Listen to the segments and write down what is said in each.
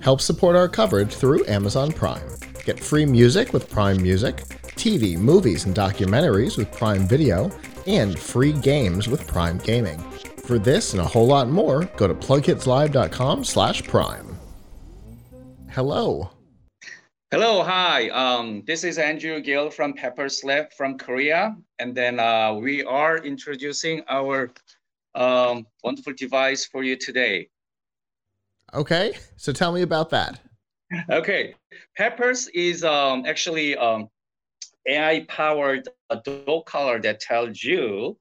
Help support our coverage through Amazon Prime. Get free music with Prime Music, TV, movies, and documentaries with Prime Video, and free games with Prime Gaming. For this and a whole lot more, go to plughitzlive.com slash prime. Hello. Hello, hi. Um, this is Andrew Gill from Petpuls Lab from Korea. And then uh, we are introducing our um, wonderful device for you today. Okay, so tell me about that. Okay, Petpuls is um, actually um, AI-powered dog collar that tells you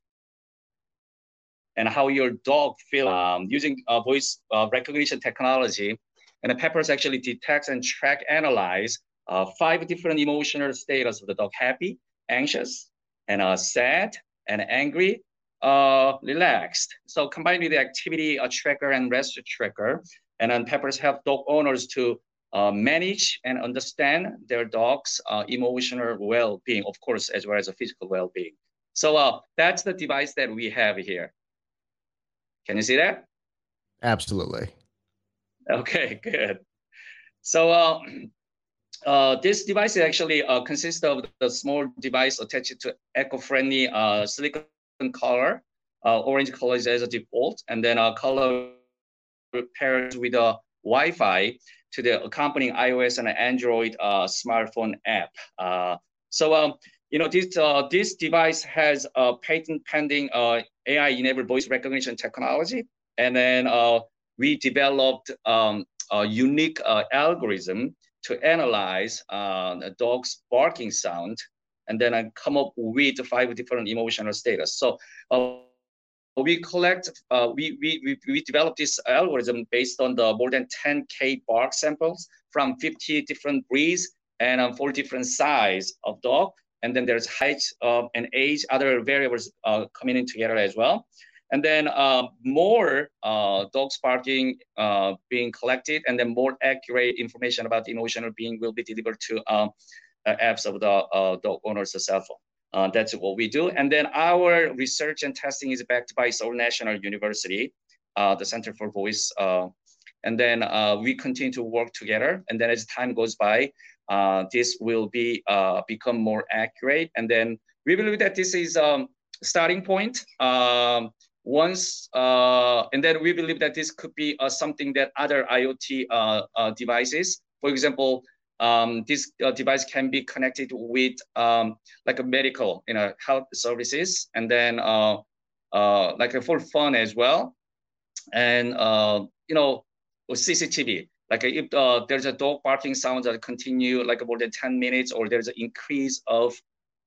and how your dog feels um, using uh, voice uh, recognition technology. And Petpuls actually detects and track analyze uh, five different emotional status of the dog: happy, anxious, and uh, sad, and angry, uh, relaxed. So combined with the activity a tracker and rest tracker, and then Petpuls help dog owners to uh, manage and understand their dog's uh, emotional well-being, of course, as well as a physical well-being. So uh, that's the device that we have here. Can you see that? Absolutely. Okay, good. So uh, uh, this device actually uh, consists of the small device attached to eco-friendly uh, silicon color. Uh, orange color is as a default, and then a color paired with a Wi-Fi to the accompanying iOS and Android uh, smartphone app. So, um, you know, this this device has a patent pending AI-enabled voice recognition technology, and then we developed um, a unique uh, algorithm to analyze a dog's barking sound, and then I come up with five different emotional status. So we collect, uh, we, we, we developed this algorithm based on the more than 10K bark samples from 50 different breeds and um, four different size of dog. And then there's height uh, and age, other variables uh, coming in together as well. And then uh, more uh, dogs barking uh, being collected, and then more accurate information about the emotional being will be delivered to um, apps of the dog owner's cell phone. Uh, that's what we do. And then our research and testing is backed by Seoul National University, uh, the Center for Voice. Uh, and then uh, we continue to work together. And then as time goes by, uh, this will be uh, become more accurate. And then we believe that this is um, starting point. Um, once, and then we believe that this could be something that other IoT devices, for example, um, this uh, device can be connected with um, like a medical, you know, health services, and then uh, uh, like a full phone as well, and uh, you know, CCTV. Like if uh, there's a dog barking sound that continue like more than 10 minutes, or there's an increase of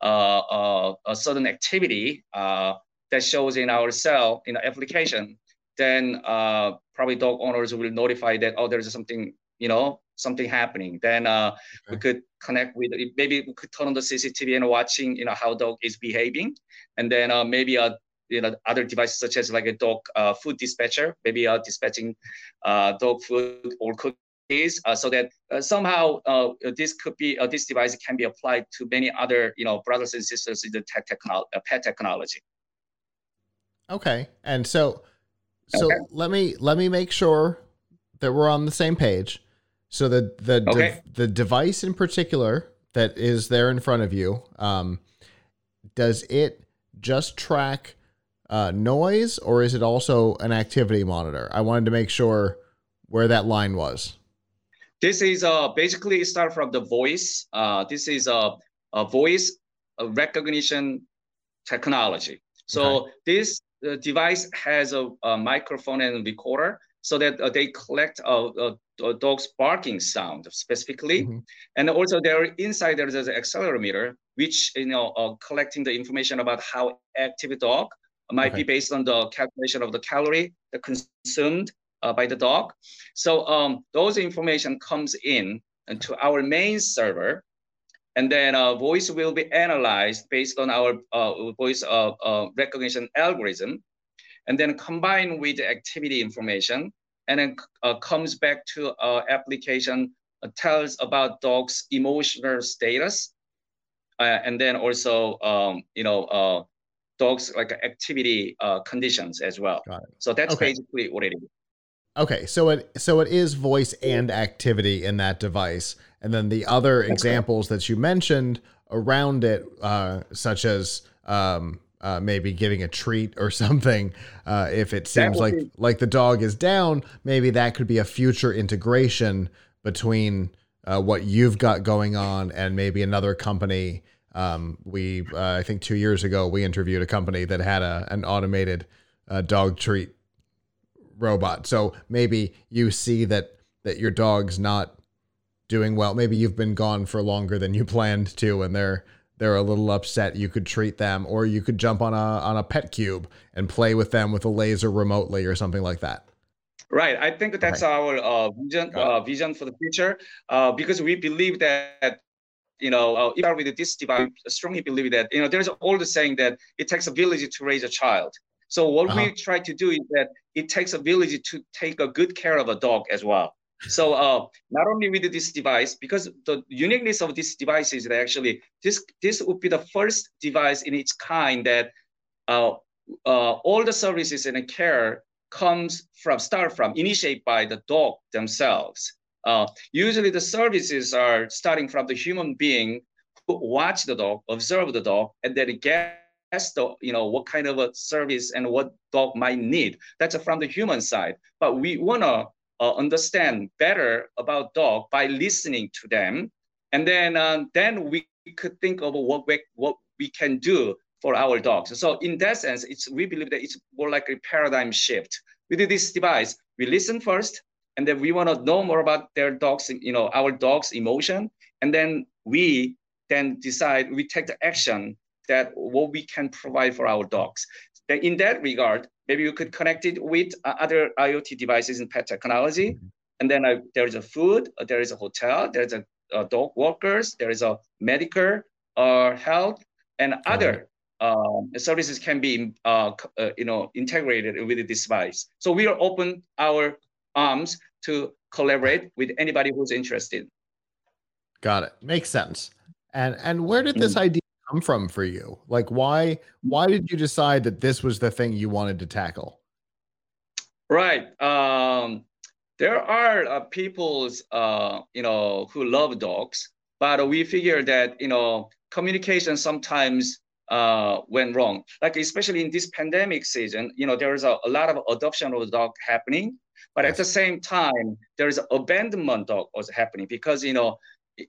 uh, uh, a certain activity uh, that shows in our cell in the application, then uh, probably dog owners will notify that oh there's something you know something happening, then uh, okay. we could connect with maybe we could turn on the CCTV and watching you know how dog is behaving, and then uh, maybe a uh, you know other devices such as like a dog uh, food dispatcher, maybe uh, dispatching uh, dog food or cookies, uh, so that uh, somehow uh, this could be uh, this device can be applied to many other you know brothers and sisters in the tech technology, uh, pet technology. Okay, and so so okay. let me let me make sure that we're on the same page. So the the okay. de- the device in particular that is there in front of you, um, does it just track uh, noise, or is it also an activity monitor? I wanted to make sure where that line was. This is uh, basically start from the voice. Uh, this is a, a voice recognition technology. So okay. this uh, device has a, a, microphone and recorder so that uh, they collect a, a, a, dog's barking sound specifically. Mm-hmm. And also there inside there is an accelerometer, which you know uh, collecting the information about how active dog might okay. be based on the calculation of the calorie that consumed uh, by the dog. So um, those information comes in to our main server, and then uh, voice will be analyzed based on our uh, voice uh, uh, recognition algorithm and then combined with the activity information, and then uh, comes back to our application tells about dog's emotional status, uh, and then also um, you know uh, dogs like activity uh, conditions as well. So that's okay. basically what it is. Okay, so it so it is voice and activity in that device, and then the other that's examples that you mentioned around it, uh, such as um, uh, maybe giving a treat or something. Uh, if it seems like be- like the dog is down, maybe that could be a future integration between uh, what you've got going on and maybe another company. Um, we uh, I think two years ago we interviewed a company that had a an automated uh, dog treat robot. So maybe you see that that your dog's not doing well. Maybe you've been gone for longer than you planned to, and they're they're a little upset, you could treat them, or you could jump on a on a Petcube and play with them with a laser remotely or something like that. Right. I think that's our uh, vision uh, vision for the future uh, because we believe that you know uh, even with this device, I strongly believe that you know there's all the saying that it takes a village to raise a child. So what uh-huh. we try to do is that it takes a village to take a good care of a dog as well. So uh, not only with this device, because the uniqueness of this device is that actually this this would be the first device in its kind that uh, uh, all the services and care comes from start from initiated by the dog themselves. Uh, usually the services are starting from the human being who watch the dog, observe the dog, and then guess the you know what kind of a service and what dog might need. That's from the human side. But we wanna uh, understand better about dog by listening to them, and then uh, then we could think of what we, what we can do for our dogs. So in that sense, it's we believe that it's more like a paradigm shift. With this device, we listen first, and then we want to know more about their dogs, you know, our dog's emotion, and then we then decide we take the action that what we can provide for our dogs. In that regard, maybe you could connect it with uh, other IoT devices in pet technology. Mm-hmm. And then uh, there is a food, uh, there is a hotel, there's a, a dog walkers, there is a medical or health and other um, services can be uh, uh, you know integrated with the device. So we are open our arms to collaborate with anybody who's interested. Got it. Makes sense. And and where did this mm-hmm. idea come from for you? Like why why did you decide that this was the thing you wanted to tackle? Right. Um, there are uh, people's uh, you know who love dogs, but we figure that you know communication sometimes uh, went wrong. Like especially in this pandemic season, you know there is a, a lot of adoption of dog happening, but yes. at the same time there is abandonment dog also happening because you know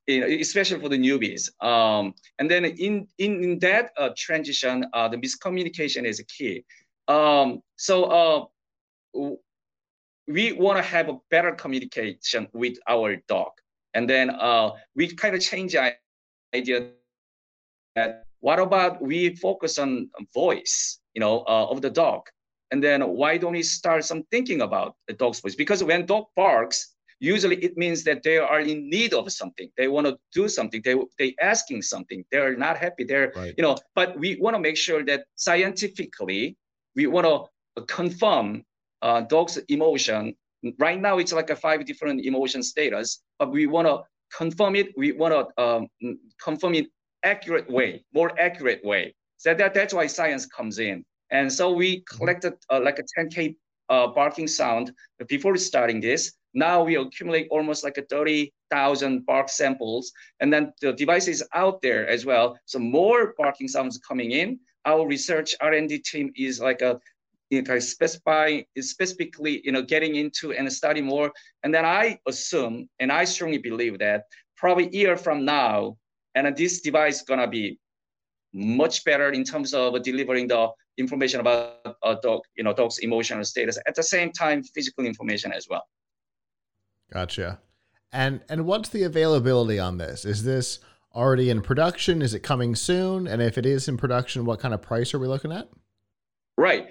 especially for the newbies. Um, and then in, in, in that uh, transition, uh, the miscommunication is key. Um, so uh, we want to have a better communication with our dog. And then uh, we kind of change the idea that what about we focus on voice, you know, uh, of the dog? And then why don't we start some thinking about the dog's voice? Because when dog barks, usually it means that they are in need of something. They want to do something. They they asking something. They're not happy. They're right. you know but we want to make sure that scientifically we want to confirm uh, dog's emotion. Right now it's like a five different emotion status but we want to confirm it. We want to um, confirm it accurate way more accurate way. So that, that's why science comes in. And so we mm-hmm. collected uh, like a 10k uh, barking sound before starting this now we accumulate almost like a 30,000 bark samples, and then the device is out there as well. So more barking sounds coming in. Our research R&D team is like a you know, specify specifically, you know, getting into and study more. And then I assume, and I strongly believe that probably year from now, and this device is gonna be much better in terms of delivering the information about a dog, you know, dog's emotional status. At the same time, physical information as well. Gotcha. And and what's the availability on this? Is this already in production? Is it coming soon? And if it is in production, what kind of price are we looking at? Right.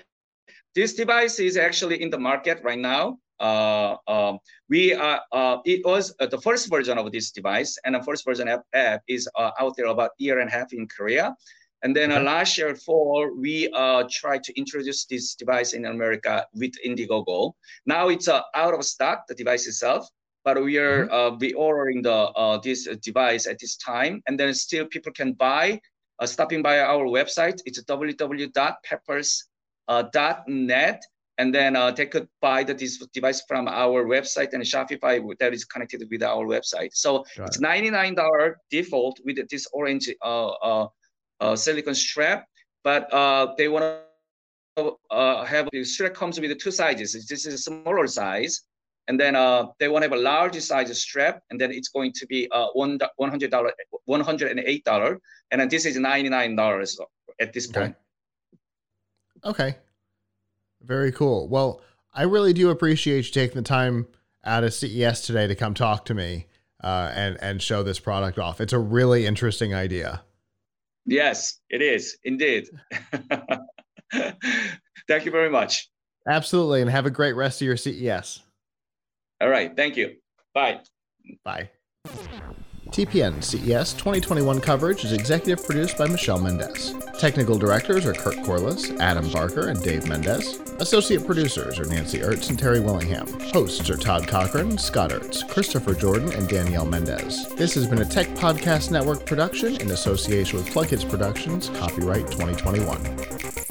This device is actually in the market right now. Uh, um, we are, uh, it was uh, the first version of this device, and the first version app, app is uh, out there about a year and a half in Korea. And then uh, okay. last year, fall, we uh, tried to introduce this device in America with Indiegogo. Now it's uh, out of stock, the device itself. but we are mm-hmm. uh, reordering the uh, this device at this time, and then still people can buy. Uh, stopping by our website, it's www.petpuls.net, and then uh, they could buy the this device from our website and Shopify that is connected with our website. So it's ninety nine dollar default with this orange uh, silicon strap, but uh, they want to uh, have the strap comes with two sizes. This is a smaller size, and then uh, they want to have a larger size strap, and then it's going to be uh, one one hundred dollar, one hundred and eight dollar, and then this is ninety nine dollars at this point. Okay. okay. Very cool. Well, I really do appreciate you taking the time out of CES today to come talk to me uh, and and show this product off. It's a really interesting idea. Yes, it is indeed. Thank you very much. Absolutely, and have a great rest of your CES. All right. Thank you. Bye. Bye. TPN CES 2021 coverage is executive produced by Michelle Mendez. Technical directors are Kurt Corliss, Adam Barker, and Dave Mendez. Associate producers are Nancy Ertz and Terry Willingham. Hosts are Todd Cochran, Scott Ertz, Christopher Jordan, and Danielle Mendez. This has been a Tech Podcast Network production in association with PLuGHiTz Productions, copyright 2021.